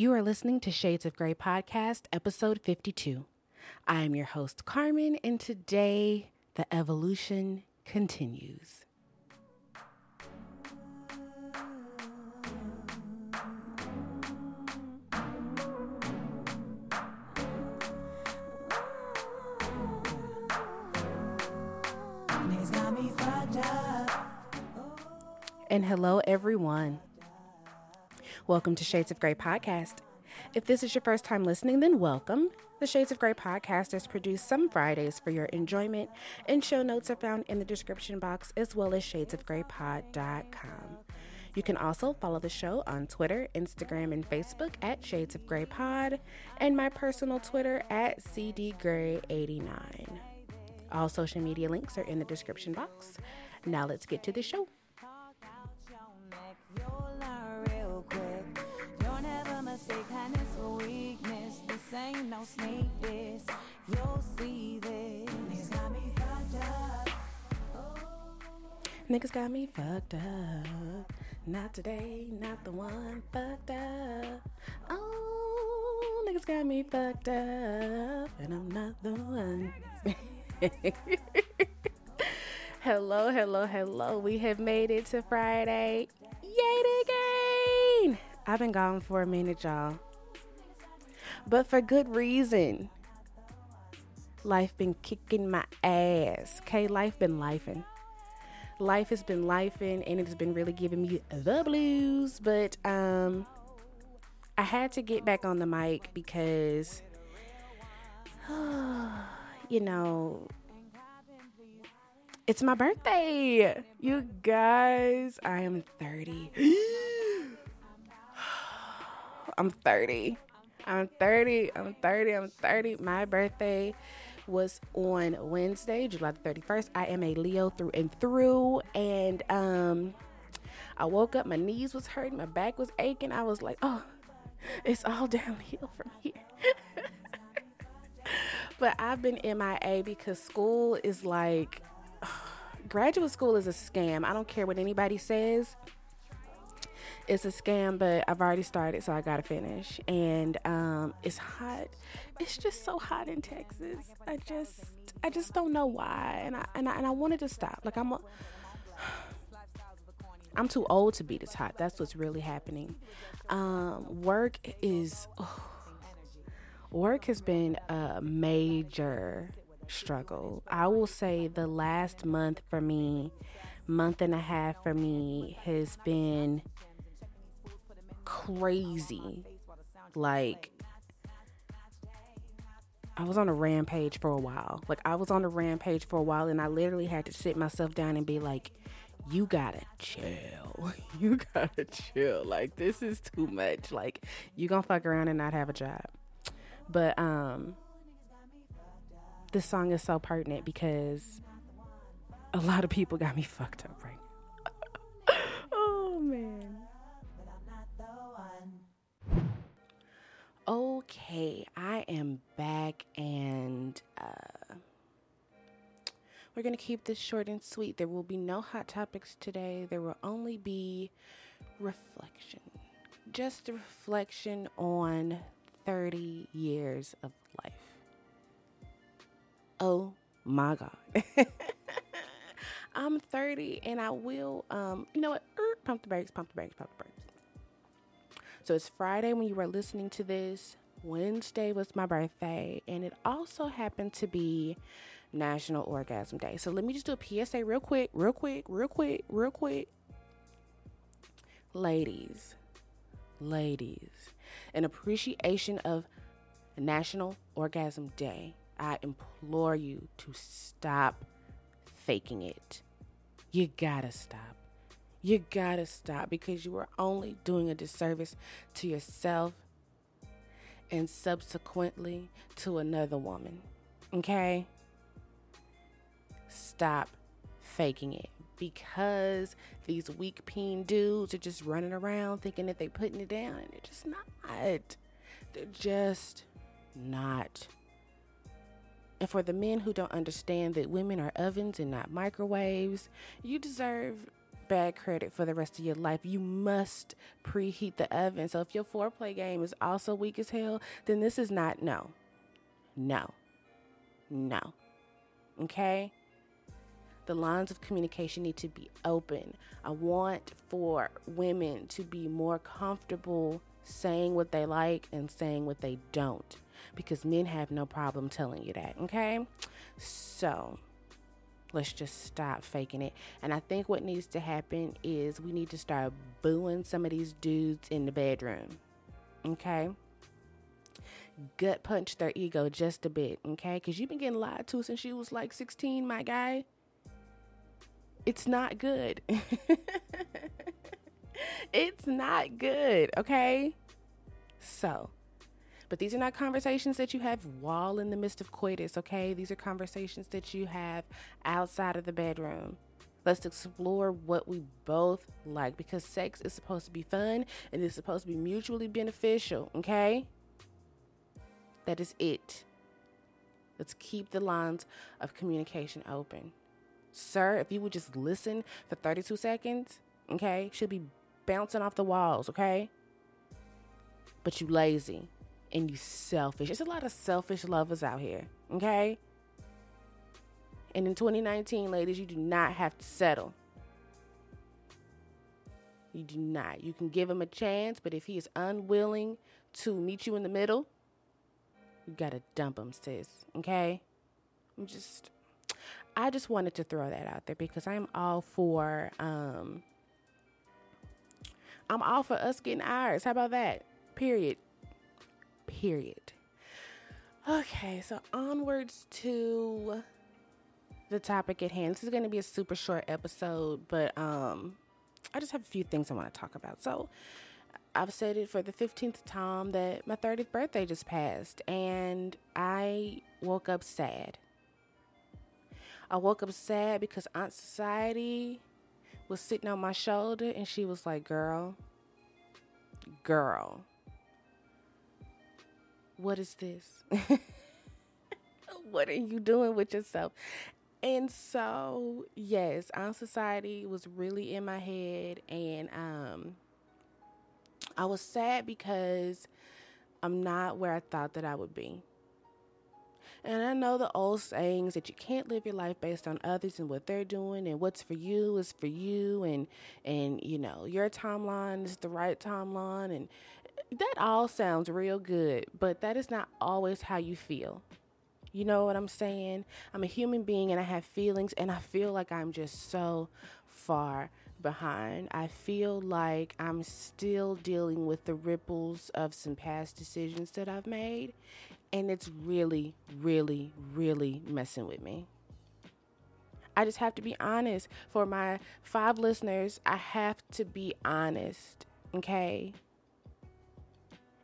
You are listening to Shades of Grey Podcast, episode 52. I am your host, Carmen, and today the evolution continues. And hello, everyone. Welcome to Shades of Grey Podcast. If this is your first time listening, then welcome. The Shades of Grey podcast is produced some Fridays for your enjoyment, and show notes are found in the description box as well as shadesofgraypod.com. You can also follow the show on Twitter, Instagram, and Facebook at Shades of Grey Pod, and my personal Twitter at CDGray89. All social media links are in the description box. Now let's get to the show. Ain't no sneak this. You'll see this. Niggas got me fucked up. Niggas got me fucked up. Not today, not the one fucked up. Oh, niggas got me fucked up, and I'm not the one. hello, hello, hello. We have made it to Friday. Yay again! I've been gone for a minute, y'all but for good reason. Life been kicking my ass. Okay, life been lifing. Life has been lifing and it's been really giving me the blues. But um I had to get back on the mic because you know it's my birthday. You guys, I am 30. I'm 30. I'm 30. I'm 30. I'm 30. My birthday was on Wednesday, July the 31st. I am a Leo through and through. And um I woke up, my knees was hurting, my back was aching. I was like, oh, it's all downhill from here. but I've been MIA because school is like graduate school is a scam. I don't care what anybody says it's a scam, but I've already started, so I gotta finish. And um, it's hot. It's just so hot in Texas. I just, I just don't know why. And I and I, and I wanted to stop. Like I'm, a, I'm too old to be this hot. That's what's really happening. Um, work is, oh, work has been a major struggle. I will say the last month for me, month and a half for me has been crazy. Like, I was on a rampage for a while. Like, I was on a rampage for a while, and I literally had to sit myself down and be like, you gotta chill. You gotta chill. Like, this is too much. Like, you gonna fuck around and not have a job. But, um, this song is so pertinent because a lot of people got me fucked up right now. oh, man. Okay, I am back and uh, we're going to keep this short and sweet. There will be no hot topics today, there will only be reflection. Just reflection on 30 years of life. Oh my God. I'm 30 and I will, um, you know what? Er, pump the brakes, pump the brakes, pump the brakes. So it's Friday when you were listening to this. Wednesday was my birthday, and it also happened to be National Orgasm Day. So let me just do a PSA real quick, real quick, real quick, real quick. Ladies, ladies, in appreciation of National Orgasm Day, I implore you to stop faking it. You gotta stop. You gotta stop because you are only doing a disservice to yourself and subsequently to another woman. Okay? Stop faking it because these weak peen dudes are just running around thinking that they're putting it down and they're just not. They're just not. And for the men who don't understand that women are ovens and not microwaves, you deserve bad credit for the rest of your life. You must preheat the oven. So if your foreplay game is also weak as hell, then this is not no. No. No. Okay? The lines of communication need to be open. I want for women to be more comfortable saying what they like and saying what they don't because men have no problem telling you that, okay? So, let's just stop faking it. And I think what needs to happen is we need to start booing some of these dudes in the bedroom, okay? Gut punch their ego just a bit, okay? Because you've been getting lied to since you was like 16, my guy. It's not good. it's not good, okay? So, but these are not conversations that you have while in the midst of coitus, okay? These are conversations that you have outside of the bedroom. Let's explore what we both like because sex is supposed to be fun and it's supposed to be mutually beneficial, okay? That is it. Let's keep the lines of communication open. Sir, if you would just listen for 32 seconds, okay, should be bouncing off the walls, okay? But you lazy and you selfish. There's a lot of selfish lovers out here, okay? And in 2019, ladies, you do not have to settle. You do not. You can give him a chance, but if he is unwilling to meet you in the middle, you gotta dump him, sis. Okay? I'm just I just wanted to throw that out there because I'm all for um I'm all for us getting ours. How about that? Period. Period. Okay, so onwards to the topic at hand. This is going to be a super short episode, but um I just have a few things I want to talk about. So, I've said it for the 15th time that my 30th birthday just passed and I woke up sad. I woke up sad because Aunt Society was sitting on my shoulder and she was like, Girl, girl, what is this? what are you doing with yourself? And so, yes, Aunt Society was really in my head and um I was sad because I'm not where I thought that I would be. And I know the old sayings that you can't live your life based on others and what they're doing and what's for you is for you and and you know, your timeline is the right timeline and that all sounds real good, but that is not always how you feel. You know what I'm saying? I'm a human being and I have feelings and I feel like I'm just so far behind. I feel like I'm still dealing with the ripples of some past decisions that I've made, and it's really, really, really messing with me. I just have to be honest. For my five listeners, I have to be honest, okay?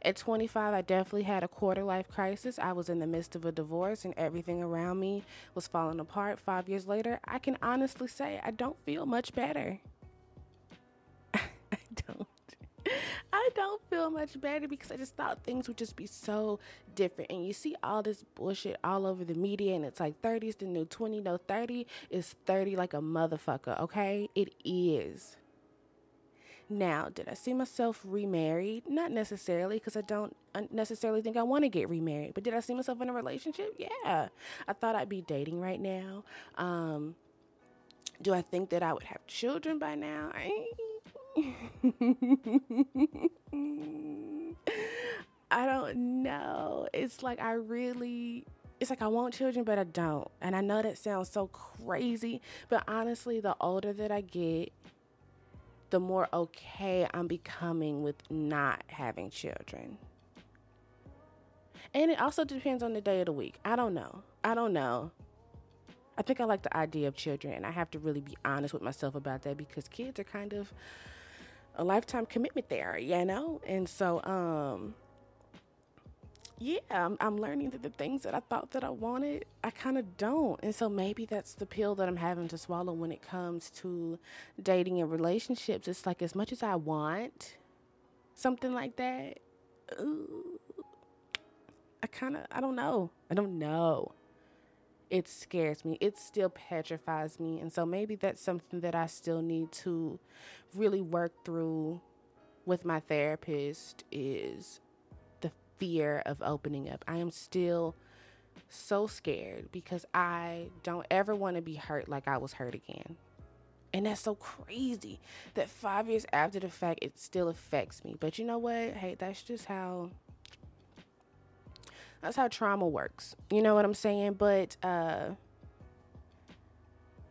At 25, I definitely had a quarter life crisis. I was in the midst of a divorce and everything around me was falling apart. Five years later, I can honestly say I don't feel much better. I don't. I don't feel much better because I just thought things would just be so different. And you see all this bullshit all over the media, and it's like 30 is the new 20. No, 30 is 30 like a motherfucker, okay? It is. Now, did I see myself remarried? Not necessarily, because I don't necessarily think I want to get remarried. But did I see myself in a relationship? Yeah. I thought I'd be dating right now. Um, do I think that I would have children by now? I don't know. It's like I really it's like I want children, but I don't. And I know that sounds so crazy, but honestly, the older that I get, the more okay I'm becoming with not having children. And it also depends on the day of the week. I don't know. I don't know. I think I like the idea of children, and I have to really be honest with myself about that because kids are kind of a lifetime commitment there, you know? And so, um, yeah, I'm, I'm learning that the things that I thought that I wanted, I kind of don't. And so maybe that's the pill that I'm having to swallow when it comes to dating and relationships. It's like as much as I want something like that, ooh, I kind of, I don't know. I don't know. it scares me. It still petrifies me. And so maybe that's something that I still need to really work through with my therapist is fear of opening up. I am still so scared because I don't ever want to be hurt like I was hurt again. And that's so crazy that five years after the fact, it still affects me. But you know what? Hey, that's just how that's how trauma works. You know what I'm saying? But uh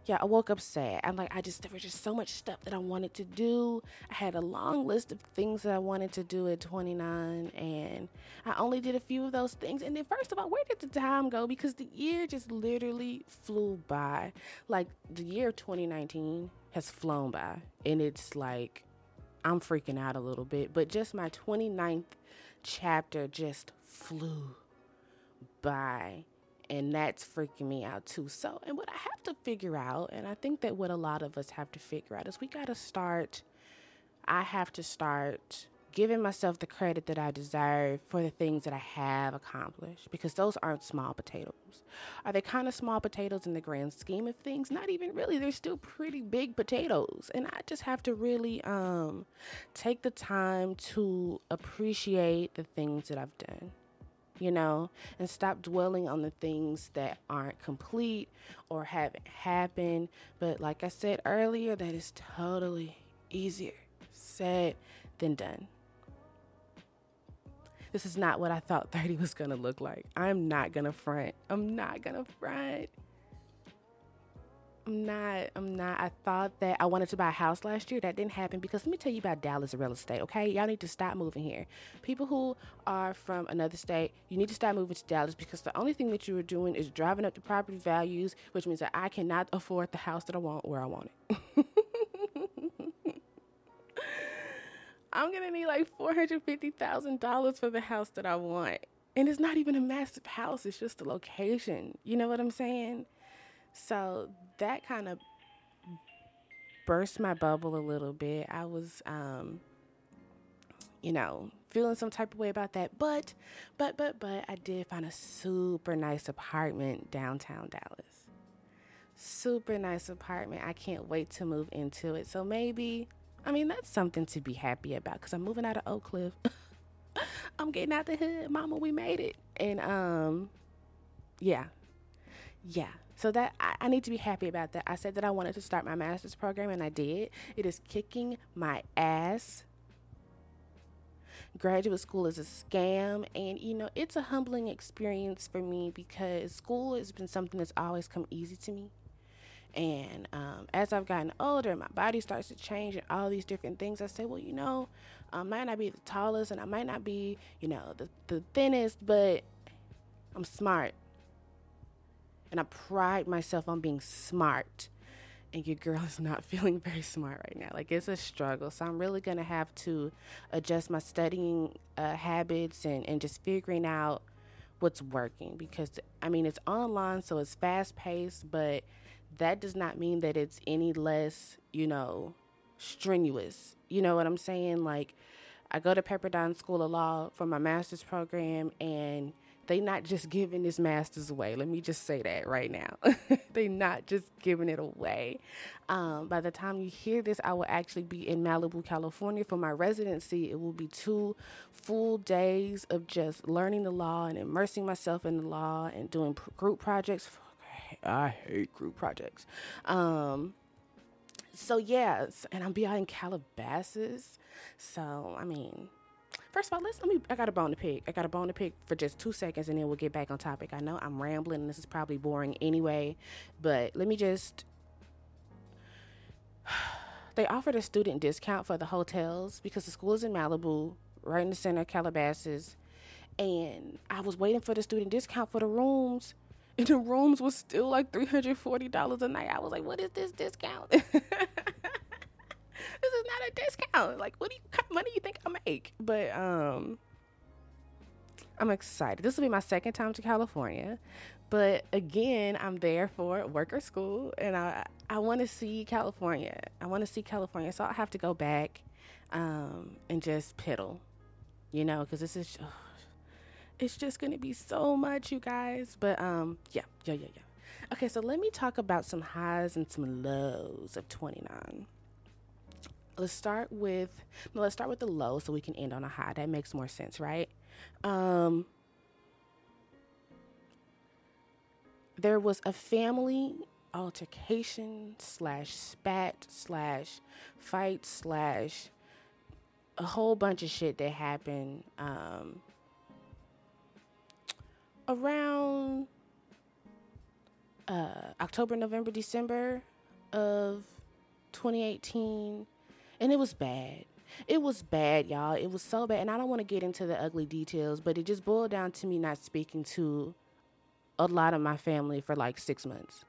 yeah, I woke up sad. I'm like, I just, there was just so much stuff that I wanted to do. I had a long list of things that I wanted to do at 29, and I only did a few of those things. And then, first of all, where did the time go? Because the year just literally flew by. Like, the year 2019 has flown by, and it's like, I'm freaking out a little bit. But just my 29th chapter just flew by and that's freaking me out too. So, and what I have to figure out, and I think that what a lot of us have to figure out is we got to start, I have to start giving myself the credit that I deserve for the things that I have accomplished because those aren't small potatoes. Are they kind of small potatoes in the grand scheme of things? Not even really. They're still pretty big potatoes. And I just have to really um, take the time to appreciate the things that I've done you know, and stop dwelling on the things that aren't complete or haven't happened. But like I said earlier, that is totally easier said than done. This is not what I thought 30 was going to look like. I'm not going to front. I'm not going to front. I'm not. I'm not. I thought that I wanted to buy a house last year. That didn't happen because let me tell you about Dallas real estate, okay? Y'all need to stop moving here. People who are from another state, you need to stop moving to Dallas because the only thing that you are doing is driving up the property values, which means that I cannot afford the house that I want where I want it. I'm gonna need like four hundred fifty thousand dollars for the house that I want. And it's not even a massive house, it's just a location. You know what I'm saying? So that kind of burst my bubble a little bit. I was, um, you know, feeling some type of way about that. But, but, but, but, I did find a super nice apartment downtown Dallas. Super nice apartment. I can't wait to move into it. So maybe, I mean, that's something to be happy about because I'm moving out of Oak Cliff. I'm getting out the hood, mama. We made it, and um, yeah, yeah. So that I, I, need to be happy about that. I said that I wanted to start my master's program and I did. It is kicking my ass. Graduate school is a scam and you know, it's a humbling experience for me because school has been something that's always come easy to me. And um, as I've gotten older, my body starts to change and all these different things. I say, well, you know, I might not be the tallest and I might not be, you know, the, the thinnest, but I'm smart and I pride myself on being smart. And your girl is not feeling very smart right now. Like it's a struggle. So I'm really going to have to adjust my studying uh, habits and, and just figuring out what's working because I mean, it's online, so it's fast paced, but that does not mean that it's any less, you know, strenuous. You know what I'm saying? Like, I go to Pepperdine School of Law for my master's program, and they not just giving this masters away. Let me just say that right now. they not just giving it away. Um, by the time you hear this, I will actually be in Malibu, California for my residency. It will be two full days of just learning the law and immersing myself in the law and doing group projects. I hate group projects. Um, so yes, and I'll be out in Calabasas. So I mean, First of all, let's let me. I got a bone to pick. I got a bone to pick for just two seconds, and then we'll get back on topic. I know I'm rambling, and this is probably boring anyway, but let me just. They offered a student discount for the hotels because the school is in Malibu, right in the center of Calabasas, and I was waiting for the student discount for the rooms, and the rooms was still like three hundred forty dollars a night. I was like, "What is this discount?" this is not a discount. Like, what do you what money you think I make? But um, I'm excited. This will be my second time to California, but again, I'm there for work or school, and I I want to see California. I want to see California, so I have to go back um, and just piddle, you know, because this is. it's just gonna be so much, you guys. But um, yeah, yeah, yeah, yeah. Okay, so let me talk about some highs and some lows of 29. Let's start with let's start with the low so we can end on a high. That makes more sense, right? Um there was a family altercation slash spat slash fight slash a whole bunch of shit that happened um, around uh, October, November, December of 2018, and it was bad. It was bad, y'all. It was so bad, and I don't want to get into the ugly details, but it just boiled down to me not speaking to a lot of my family for like six months.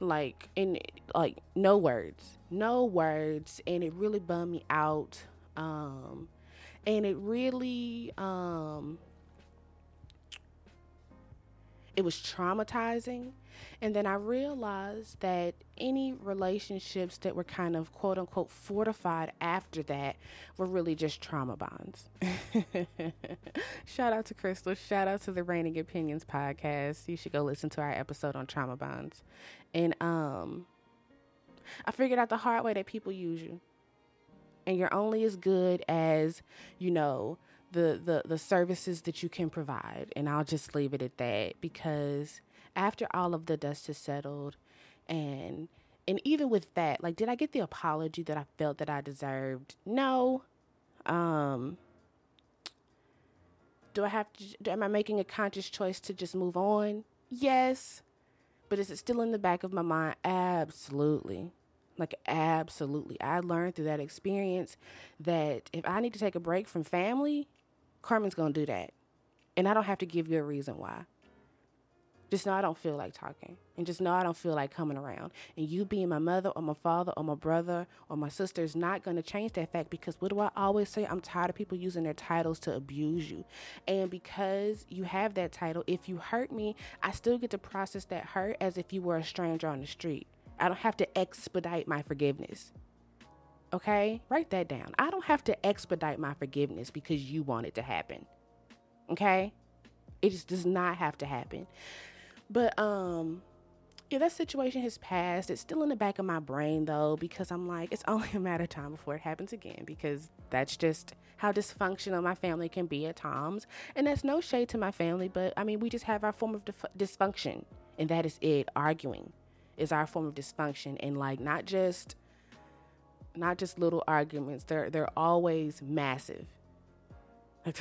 Like in like no words. No words. And it really bummed me out. Um and it really um it was traumatizing and then i realized that any relationships that were kind of quote unquote fortified after that were really just trauma bonds shout out to crystal shout out to the reigning opinions podcast you should go listen to our episode on trauma bonds and um I figured out the hard way that people use you. And you're only as good as, you know, the the the services that you can provide. And I'll just leave it at that because after all of the dust has settled and and even with that, like did I get the apology that I felt that I deserved? No. Um do I have to am I making a conscious choice to just move on? Yes. But is it still in the back of my mind? Absolutely. Like, absolutely. I learned through that experience that if I need to take a break from family, Carmen's going to do that. And I don't have to give you a reason why. Just know I don't feel like talking. And just know I don't feel like coming around. And you being my mother or my father or my brother or my sister is not going to change that fact because what do I always say? I'm tired of people using their titles to abuse you. And because you have that title, if you hurt me, I still get to process that hurt as if you were a stranger on the street. I don't have to expedite my forgiveness. Okay? Write that down. I don't have to expedite my forgiveness because you want it to happen. Okay? It just does not have to happen. But um yeah, that situation has passed. It's still in the back of my brain though, because I'm like, it's only a matter of time before it happens again, because that's just how dysfunctional my family can be at times. And that's no shade to my family, but I mean, we just have our form of dif- dysfunction, and that is it. Arguing is our form of dysfunction, and like not just not just little arguments. They're they're always massive.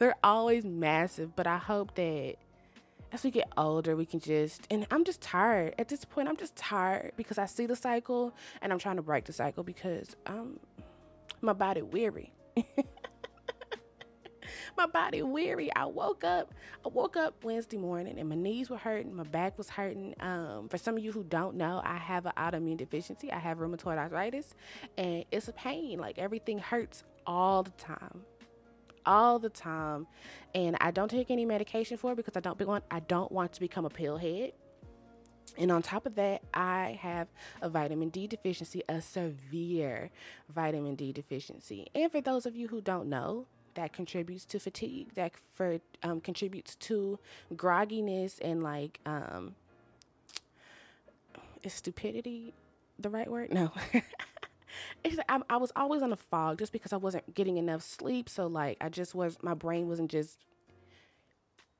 they're always massive, but I hope that as we get older, we can just, and I'm just tired. At this point, I'm just tired because I see the cycle and I'm trying to break the cycle because I'm, my body weary. my body weary. I woke up, I woke up Wednesday morning and my knees were hurting, my back was hurting. Um, for some of you who don't know, I have an autoimmune deficiency. I have rheumatoid arthritis and it's a pain. Like everything hurts all the time all the time, and I don't take any medication for it because I don't want I don't want to become a pill head. And on top of that, I have a vitamin D deficiency, a severe vitamin D deficiency. And for those of you who don't know, that contributes to fatigue, that for um, contributes to grogginess and like um, is stupidity the right word? No. I, I was always on a fog just because I wasn't getting enough sleep. So like I just was, my brain wasn't just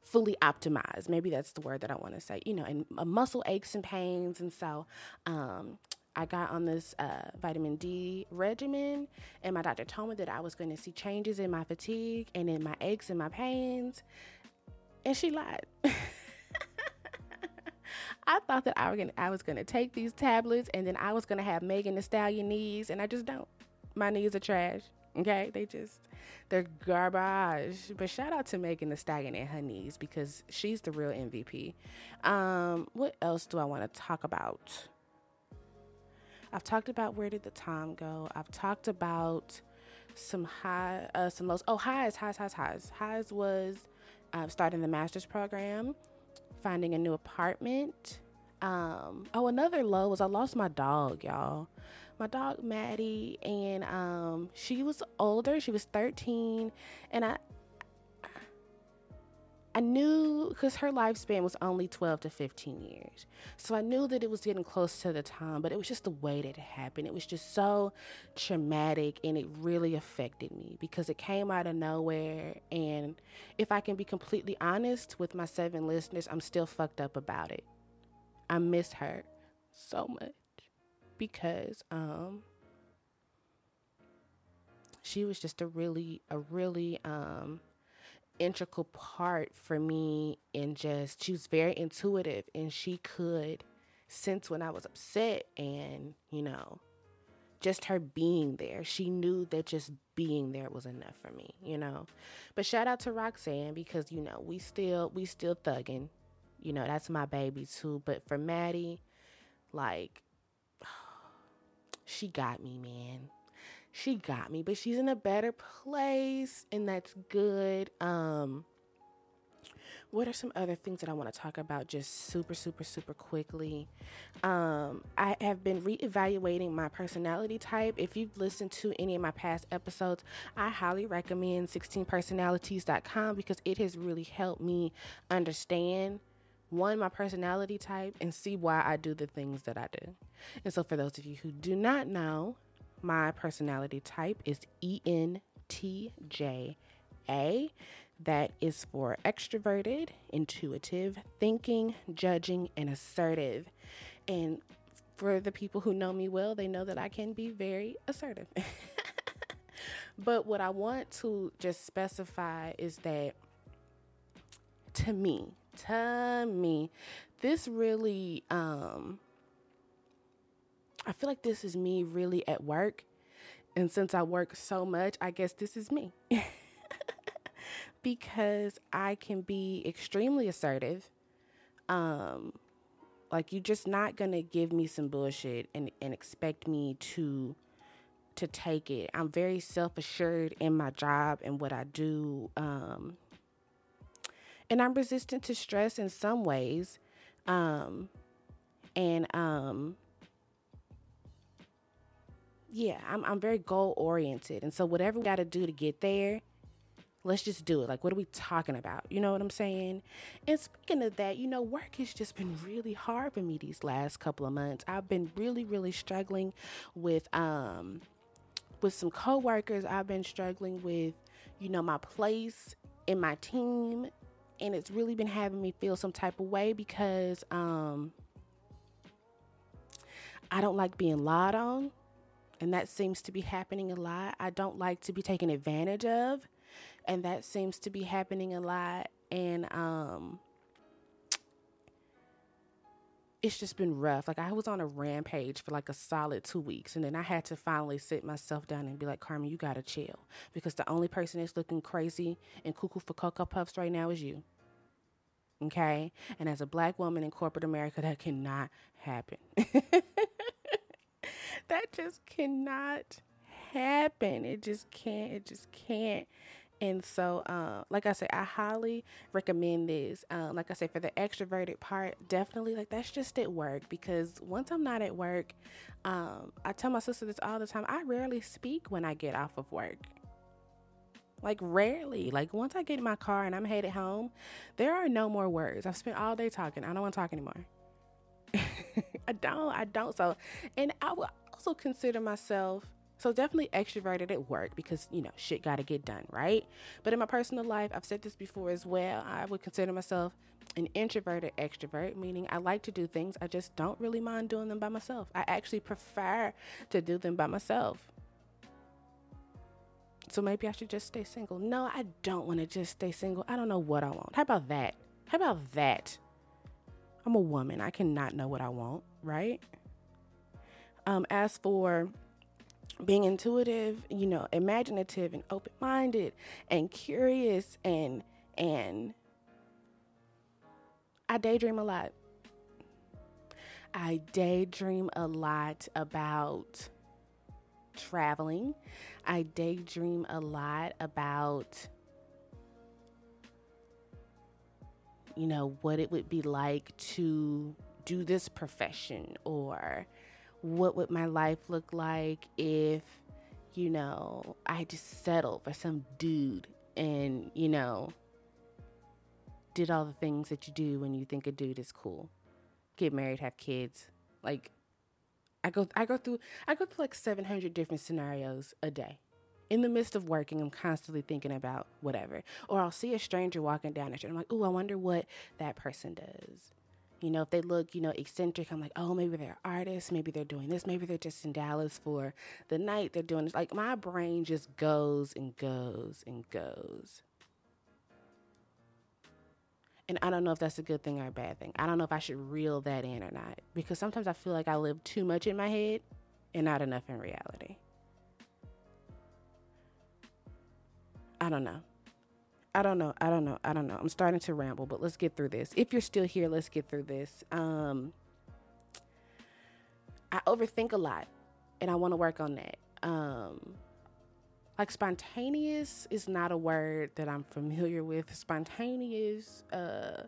fully optimized. Maybe that's the word that I want to say. You know, and muscle aches and pains, and so um, I got on this uh, vitamin D regimen, and my doctor told me that I was going to see changes in my fatigue and in my aches and my pains, and she lied. I thought that I was gonna I was gonna take these tablets and then I was gonna have Megan Thee Stallion knees, and I just don't. My knees are trash. Okay, they just they're garbage. But shout out to Megan Thee Stallion and her knees because she's the real MVP. Um, what else do I want to talk about? I've talked about where did the time go. I've talked about some high, uh, some lows. Oh, highs, highs, highs, highs. Highs was uh, starting the master's program finding a new apartment. Um, oh, another low was I lost my dog, y'all. My dog Maddie, and um, she was older. She was 13, and I I knew because her lifespan was only 12 to 15 years. So I knew that it was getting close to the time, but it was just the way that it happened. It was just so traumatic and it really affected me because it came out of nowhere. And if I can be completely honest with my seven listeners, I'm still fucked up about it. I miss her so much because um she was just a really a really um integral part for me and just she was very intuitive and she could sense when I was upset and, you know, just her being there. She knew that just being there was enough for me, you know. But shout out to Roxanne because, you know, we still we still thugging. You know, that's my baby too. But for Maddie, like she got me, man she got me, but she's in a better place and that's good. Um what are some other things that I want to talk about just super super super quickly? Um I have been reevaluating my personality type. If you've listened to any of my past episodes, I highly recommend 16personalities.com because it has really helped me understand one, my personality type, and see why I do the things that I do. And so, for those of you who do not know, my personality type is ENTJA. That is for extroverted, intuitive, thinking, judging, and assertive. And for the people who know me well, they know that I can be very assertive. but what I want to just specify is that to me, to me, this really um I feel like this is me really at work. And since I work so much, I guess this is me. because I can be extremely assertive. Um like you're just not to give me some bullshit and and expect me to to take it. I'm very self-assured in my job and what I do. Um and I'm resistant to stress in some ways. Um and um yeah, I'm I'm very goal oriented, and so whatever we got to do to get there, let's just do it. Like, what are we talking about? You know what I'm saying? And speaking of that, you know, work has just been really hard for me these last couple of months. I've been really, really struggling with um with some coworkers. I've been struggling with, you know, my place in my team, and it's really been having me feel some type of way because um I don't like being lied on and that seems to be happening a lot. I don't like to be taken advantage of, and that seems to be happening a lot. And um, it's just been rough. Like I was on a rampage for like a solid two weeks, and then I had to finally sit myself down and be like, Carmen, you gotta chill, because the only person that's looking crazy and cuckoo for cocoa puffs right now is you. Okay, and as a black woman in corporate America, that cannot happen. that just cannot happen. It just can't. It just can't. And so, uh, like I said, I highly recommend this. Uh, like I said, for the extroverted part, definitely like that's just at work because once I'm not at work, um, I tell my sister this all the time. I rarely speak when I get off of work. Like rarely. Like once I get in my car and I'm headed home, there are no more words. I've spent all day talking. I don't want to talk anymore. I don't. I don't. So, and I would also consider myself so definitely extroverted at work because you know shit got to get done, right? But in my personal life, I've said this before as well. I would consider myself an introverted extrovert, meaning I like to do things. I just don't really mind doing them by myself. I actually prefer to do them by myself. So maybe I should just stay single. No, I don't want to just stay single. I don't know what I want. How about that? How about that? I'm a woman. I cannot know what I want, right? Um, as for being intuitive, you know, imaginative and open minded and curious and and I daydream a lot. I daydream a lot about traveling. I daydream a lot about you know what it would be like to do this profession or what would my life look like if, you know, I just settled for some dude and, you know, did all the things that you do when you think a dude is cool. Get married, have kids. Like I go I go through I go through like 700 different scenarios a day. In the midst of working, I'm constantly thinking about whatever. Or I'll see a stranger walking down the street. I'm like, oh, I wonder what that person does." You know, if they look, you know, eccentric, I'm like, "Oh, maybe they're artists, maybe they're doing this, maybe they're just in Dallas for the night. They're doing this." Like my brain just goes and goes and goes. And I don't know if that's a good thing or a bad thing. I don't know if I should reel that in or not. Because sometimes I feel like I live too much in my head and not enough in reality. I don't know. I don't know. I don't know. I don't know. I'm starting to ramble, but let's get through this. If you're still here, let's get through this. Um, I overthink a lot, and I want to work on that. Um, like spontaneous is not a word that I'm familiar with. Spontaneous uh,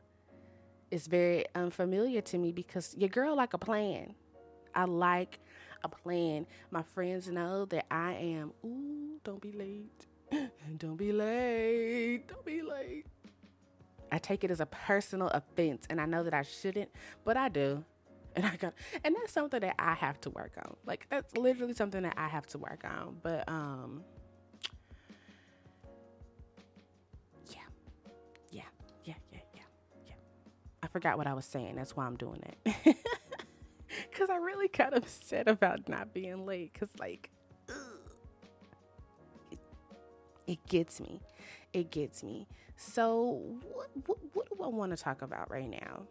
is very unfamiliar to me because your girl like a plan. I like a plan. My friends know that I am. Ooh, don't be late. don't be late. Don't be late. I take it as a personal offense, and I know that I shouldn't, but I do. And I got, and that's something that I have to work on. Like that's literally something that I have to work on. But um, Yeah. Yeah. Yeah, yeah, yeah. Yeah. I forgot what I was saying. That's why I'm doing it. Cause I really got upset about not being late. Cause like, it, gets me. It gets me. So what, what, what do I want to talk about right now?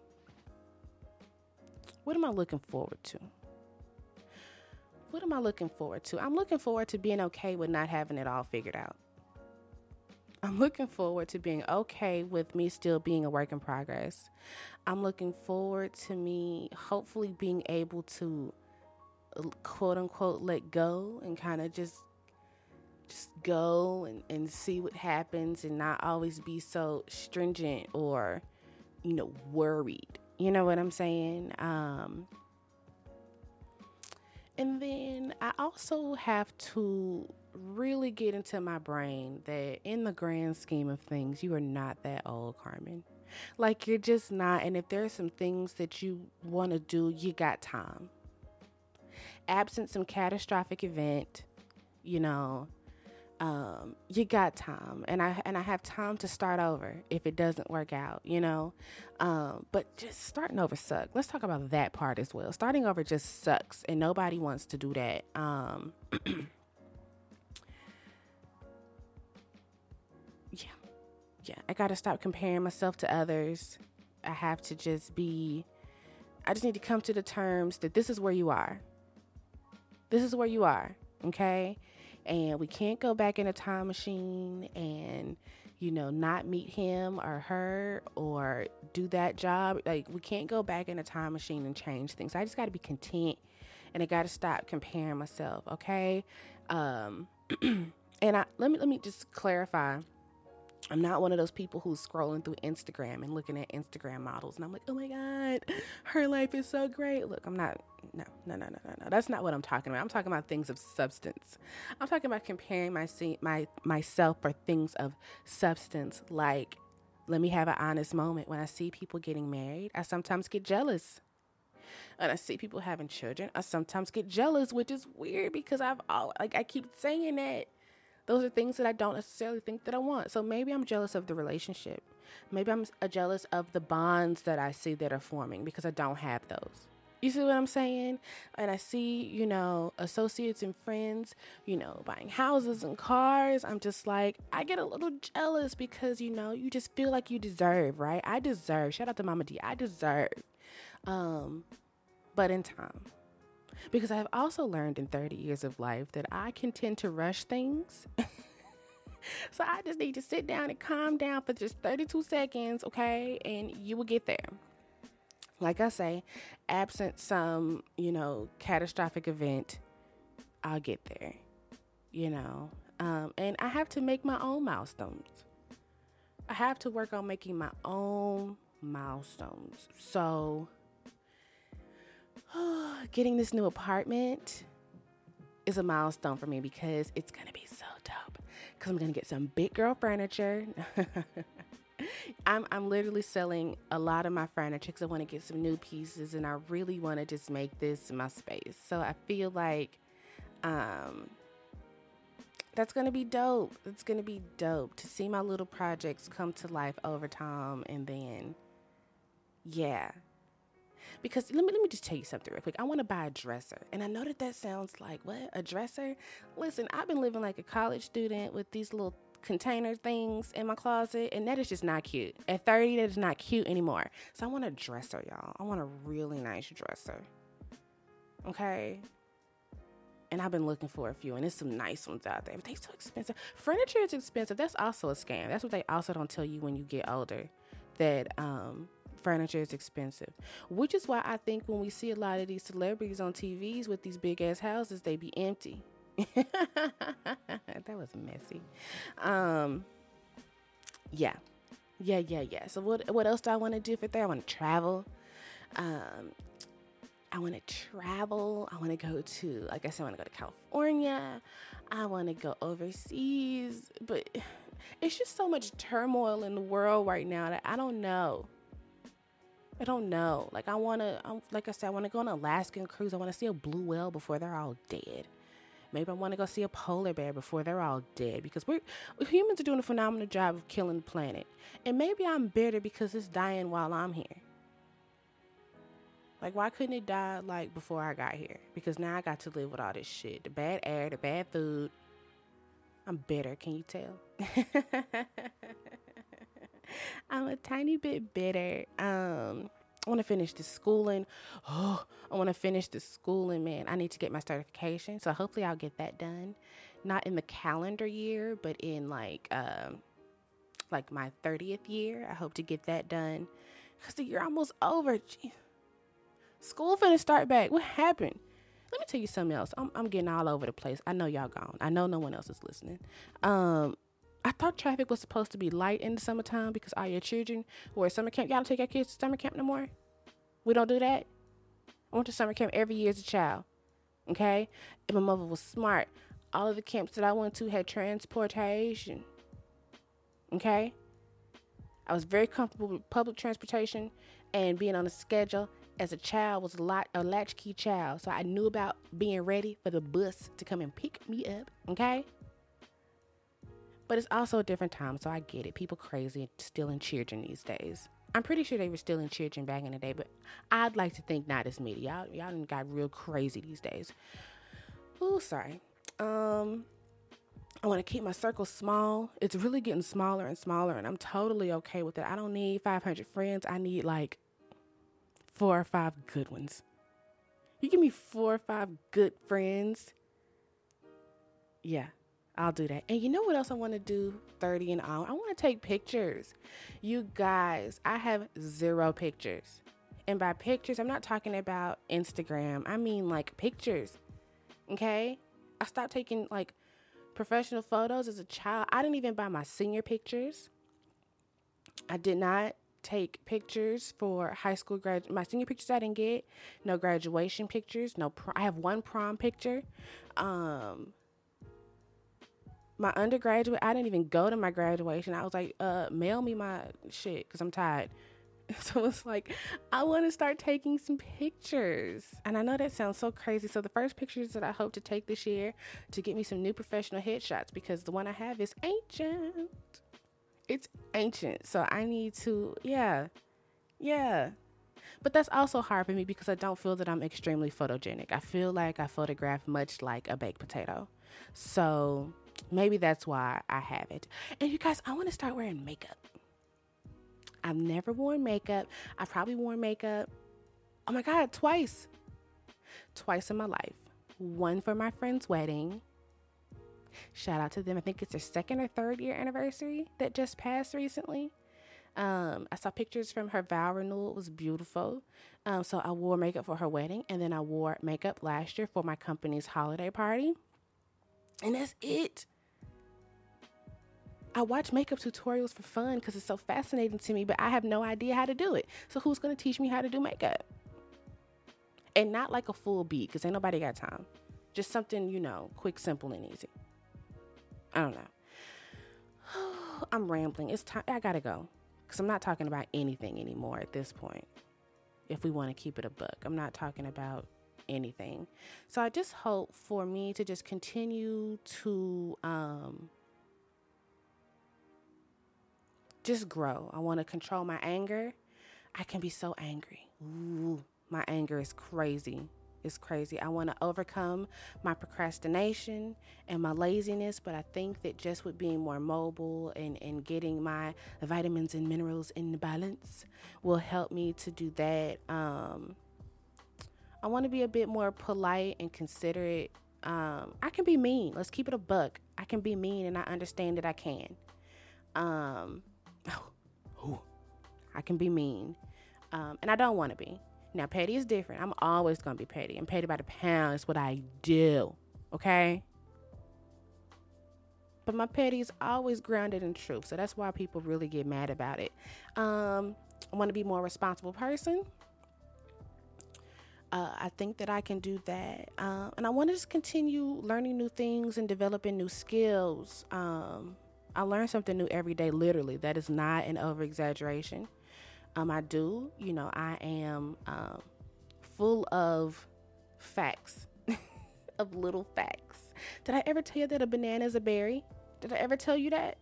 What am I looking forward to? What am I looking forward to? I'm looking forward to being okay with not having it all figured out. I'm looking forward to being okay with me still being a work in progress. I'm looking forward to me hopefully being able to quote unquote let go and kind of just just go and, and see what happens and not always be so stringent or you know worried you know what i'm saying um and then i also have to really get into my brain that in the grand scheme of things, you are not that old, Carmen. Like you're just not. And if there are some things that you want to do, you got time. Absent some catastrophic event, you know, um, you got time, and I and I have time to start over if it doesn't work out, you know. Um, but just starting over sucks. Let's talk about that part as well. Starting over just sucks, and nobody wants to do that. Um, yeah, yeah. I got to stop comparing myself to others. I have to just be, I just need to come to the terms that this is where you are. This is where you are, okay? And we can't go back in a time machine and, you know, not meet him or her or do that job. Like, we can't go back in a time machine and change things. I just got to be content and I got to stop comparing myself, okay? Um, and I let me let me just clarify I'm not one of those people who's scrolling through Instagram and looking at Instagram models and I'm like, oh my God, her life is so great. Look, I'm not, no, no, no, no, no, no. That's not what I'm talking about. I'm talking about things of substance. I'm talking about comparing my, my myself for things of substance. Like, let me have an honest moment. When I see people getting married, I sometimes get jealous. And I see people having children, I sometimes get jealous, which is weird because I've all like I keep saying that those are things that I don't necessarily think that I want. So maybe I'm jealous of the relationship. Maybe I'm jealous of the bonds that I see that are forming because I don't have those. You see what I'm saying? And I see, you know, associates and friends, you know, buying houses and cars. I'm just like, I get a little jealous because, you know, you just feel like you deserve, right? I deserve. Shout out to Mama D. I deserve. Um, but in time because I've also learned in 30 years of life that I can tend to rush things. so I just need to sit down and calm down for just 32 seconds, okay? And you will get there. Like I say, absent some, you know, catastrophic event, I'll get there, you know. Um, and I have to make my own milestones. I have to work on making my own milestones. So, getting this new apartment is a milestone for me because it's gonna be so dope. Because I'm gonna get some big girl furniture. I'm I'm literally selling a lot of my furniture because I want to get some new pieces and I really want to just make this my space. So I feel like um that's gonna be dope. It's gonna be dope to see my little projects come to life over time and then yeah. Because let me let me just tell you something real quick. I want to buy a dresser, and I know that that sounds like what a dresser. Listen, I've been living like a college student with these little container things in my closet, and that is just not cute. At 30, that is not cute anymore. So I want a dresser, y'all. I want a really nice dresser. Okay. And I've been looking for a few, and there's some nice ones out there, but they're so expensive. Furniture is expensive. That's also a scam. That's what they also don't tell you when you get older. That um, furniture is expensive, which is why I think when we see a lot of these celebrities on TVs with these big ass houses, they be empty that was messy. Um, yeah, yeah, yeah, yeah. So what what else do I want to do for there? I want to travel. Um, I want to travel. I want to go to, I said, I want to go to California. I want to go overseas, but it's just so much turmoil in the world right now that I don't know. I don't know. Like I want to, like I said, I want to go on an Alaskan cruise. I want to see a blue whale before they're all dead. Maybe I want to go see a polar bear before they're all dead because we're humans are doing a phenomenal job of killing the planet. And maybe I'm bitter because it's dying while I'm here. Like why couldn't it die like before I got here? Because now I got to live with all this shit. The bad air, the bad food. I'm bitter, can you tell? I'm a tiny bit bitter. Um I want to finish the schooling. Oh, I want to finish the schooling, man. I need to get my certification. So hopefully I'll get that done. Not in the calendar year, but in like um like my 30th year. I hope to get that done. Cause the year almost over. Gee. School finna start back. What happened? Let me tell you something else. I'm, I'm getting all over the place. I know y'all gone. I know no one else is listening. Um, I thought traffic was supposed to be light in the summertime because all your children were at summer camp. Y'all take your kids to summer camp no more. We don't do that. I went to summer camp every year as a child. Okay? And my mother was smart. All of the camps that I went to had transportation. Okay? I was very comfortable with public transportation and being on a schedule as a child was a lot a latchkey child. So I knew about being ready for the bus to come and pick me up. Okay? But it's also a different time, so I get it. People crazy stealing children these days. I'm pretty sure they were stealing children back in the day, but I'd like to think not as many. Y'all, y'all got real crazy these days. Oh, sorry. Um, I want to keep my circle small. It's really getting smaller and smaller, and I'm totally okay with it. I don't need 500 friends. I need like four or five good ones. You give me four or five good friends. Yeah, I'll do that. And you know what else I want to do 30 and on? I want to take pictures. You guys, I have zero pictures. And by pictures, I'm not talking about Instagram. I mean like pictures. Okay? I stopped taking like professional photos as a child. I didn't even buy my senior pictures. I did not take pictures for high school grad my senior pictures I didn't get no graduation pictures no pr- I have one prom picture um my undergraduate, I didn't even go to my graduation. I was like, uh, mail me my shit because I'm tired. So it's like, I want to start taking some pictures. And I know that sounds so crazy. So the first pictures that I hope to take this year to get me some new professional headshots because the one I have is ancient. It's ancient. So I need to, yeah, yeah. But that's also hard for me because I don't feel that I'm extremely photogenic. I feel like I photograph much like a baked potato. So Maybe that's why I have it. And you guys, I want to start wearing makeup. I've never worn makeup. I've probably worn makeup, oh my God, twice. Twice in my life. One for my friend's wedding. Shout out to them. I think it's their second or third year anniversary that just passed recently. Um, I saw pictures from her vow renewal. It was beautiful. Um, so I wore makeup for her wedding, and then I wore makeup last year for my company's holiday party. And that's it. I watch makeup tutorials for fun because it's so fascinating to me, but I have no idea how to do it. So who's going to teach me how to do makeup? And not like a full beat because ain't nobody got time. Just something, you know, quick, simple, and easy. I don't know. I'm rambling. It's time. I gotta go. Because I'm not talking about anything anymore at this point. If we want to keep it a book, I'm not talking about anything. So I just hope for me to just continue to um, just grow. I want to control my anger. I can be so angry. Ooh, my anger is crazy. It's crazy. I want to overcome my procrastination and my laziness, but I think that just with being more mobile and, and getting my vitamins and minerals in balance will help me to do that. Um, I want to be a bit more polite and considerate. Um, I can be mean. Let's keep it a buck. I can be mean, and I understand that I can. Um, oh, I can be mean, um, and I don't want to be. Now, petty is different. I'm always gonna be petty. I'm petty by the pound. It's what I do. Okay. But my petty is always grounded in truth, so that's why people really get mad about it. Um, I want to be more responsible person. Uh, I think that I can do that. Uh, and I want to just continue learning new things and developing new skills. Um, I learn something new every day, literally. That is not an over exaggeration. Um, I do, you know, I am um, full of facts, of little facts. Did I ever tell you that a banana is a berry? Did I ever tell you that?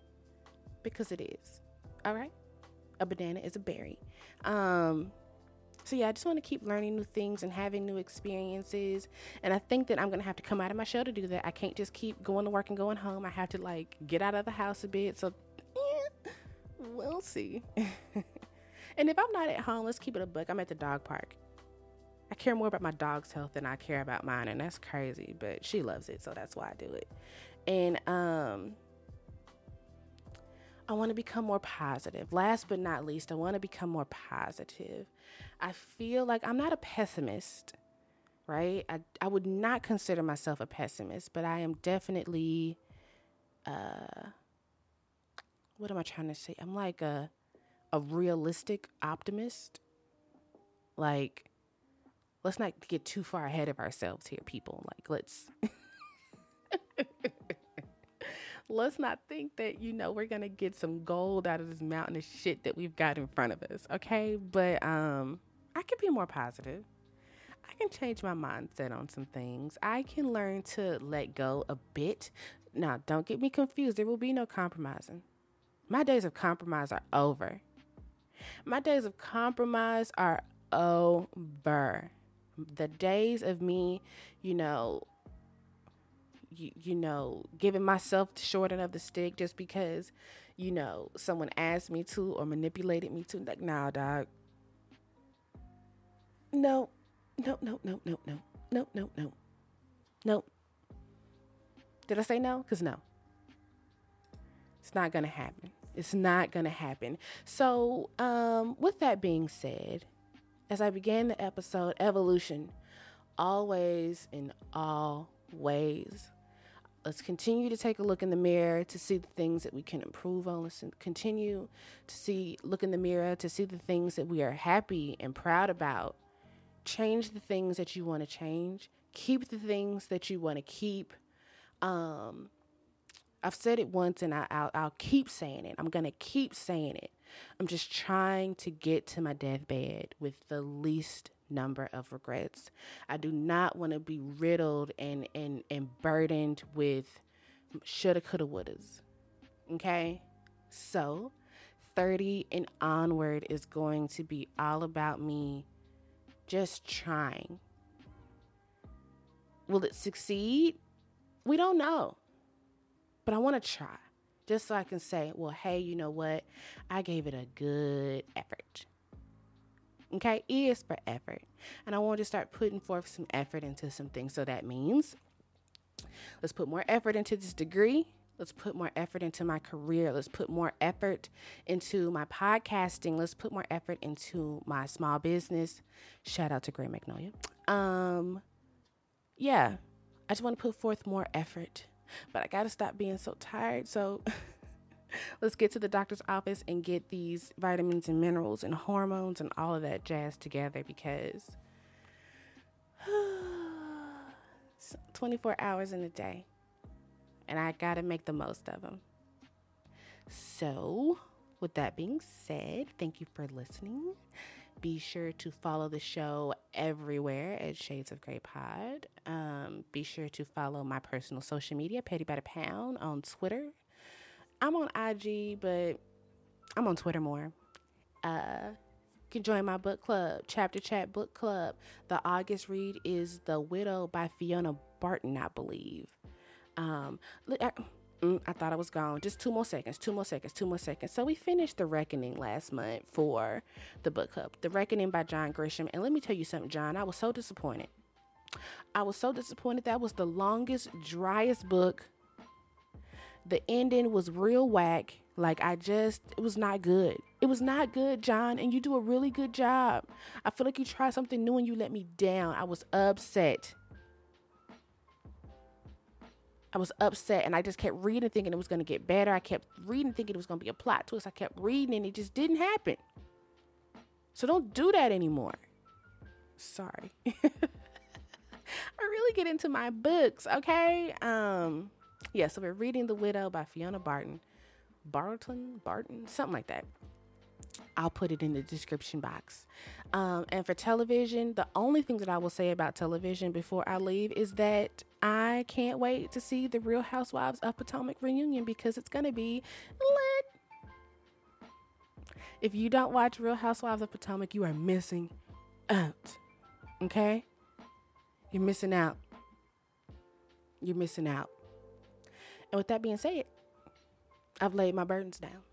Because it is. All right? A banana is a berry. Um, so yeah, I just want to keep learning new things and having new experiences. And I think that I'm gonna have to come out of my shell to do that. I can't just keep going to work and going home. I have to like get out of the house a bit. So we'll see. and if I'm not at home, let's keep it a book. I'm at the dog park. I care more about my dog's health than I care about mine, and that's crazy. But she loves it, so that's why I do it. And um I want to become more positive. Last but not least, I want to become more positive. I feel like I'm not a pessimist, right? I, I would not consider myself a pessimist, but I am definitely, uh, what am I trying to say? I'm like a, a realistic optimist. Like, let's not get too far ahead of ourselves here, people. Like, let's. let's not think that you know we're gonna get some gold out of this mountain of shit that we've got in front of us okay? But um i can be more positive. I can change my mindset on some things. I can learn to let go a bit. Now don't get me confused. There will be no compromising. My days of compromise are over. My days of compromise are over. The days of me you know you, you know, giving myself the short end of the stick just because, you know, someone asked me to or manipulated me to. Like, nah, dog. No, no, no, no, no, no, no, no, no, no. Did I say no? Because no. It's not going to happen. It's not going to happen. So, um, with that being said, as I began the episode, evolution, always in all ways let's continue to take a look in the mirror to see the things that we can improve on. Let's continue to see, look in the mirror to see the things that we are happy and proud about. Change the things that you want to change. Keep the things that you want to keep. Um, I've said it once and I, will I'll keep saying it. I'm going to keep saying it. I'm just trying to get to my deathbed with the least number of regrets. I do not want to be riddled and, and, and burdened with shoulda, coulda, wouldas. Okay? So, 30 and onward is going to be all about me just trying. Will it succeed? We don't know. But I want to try just so I can say, well, hey, you know what? I gave it a good effort. Okay, E is for effort. And I want to start putting forth some effort into some things. So that means let's put more effort into this degree. Let's put more effort into my career. Let's put more effort into my podcasting. Let's put more effort into my small business. Shout out to Great Magnolia. Um, yeah, I just want to put forth more effort, but I got to stop being so tired. So let's get to the doctor's office and get these vitamins and minerals and hormones and all of that jazz together because 24 hours in a day and I got to make the most of them. So, with that being said, thank you for listening. Be sure to follow the show everywhere at Shades of Grey Pod. Um, be sure to follow my personal social media, Petty by the Pound, on Twitter. I'm on IG, but I'm on Twitter more. Uh, you can join my book club, Chapter Chat Book Club. The August read is The Widow by Fiona Barton, I believe. Um, I, Mm, I thought I was gone. Just two more seconds, two more seconds, two more seconds. So we finished The Reckoning last month for the book club. The Reckoning by John Grisham. And let me tell you something, John, I was so disappointed. I was so disappointed. That was the longest, driest book. The ending was real whack. Like I just, it was not good. It was not good, John. And you do a really good job. I feel like you tried something new and you let me down. I was upset. I was upset and I just kept reading thinking it was going to get better. I kept reading thinking it was going to be a plot twist. I kept reading and it just didn't happen. So don't do that anymore. Sorry. I really get into my books, okay? Um yeah, so we're reading The Widow by Fiona Barton. Barton, Barton, something like that. I'll put it in the description box. Um, and for television, the only thing that I will say about television before I leave is that I can't wait to see the Real Housewives of Potomac reunion because it's going to be lit. If you don't watch Real Housewives of Potomac, you are missing out. Okay? You're missing out. You're missing out. And with that being said, I've laid my burdens down.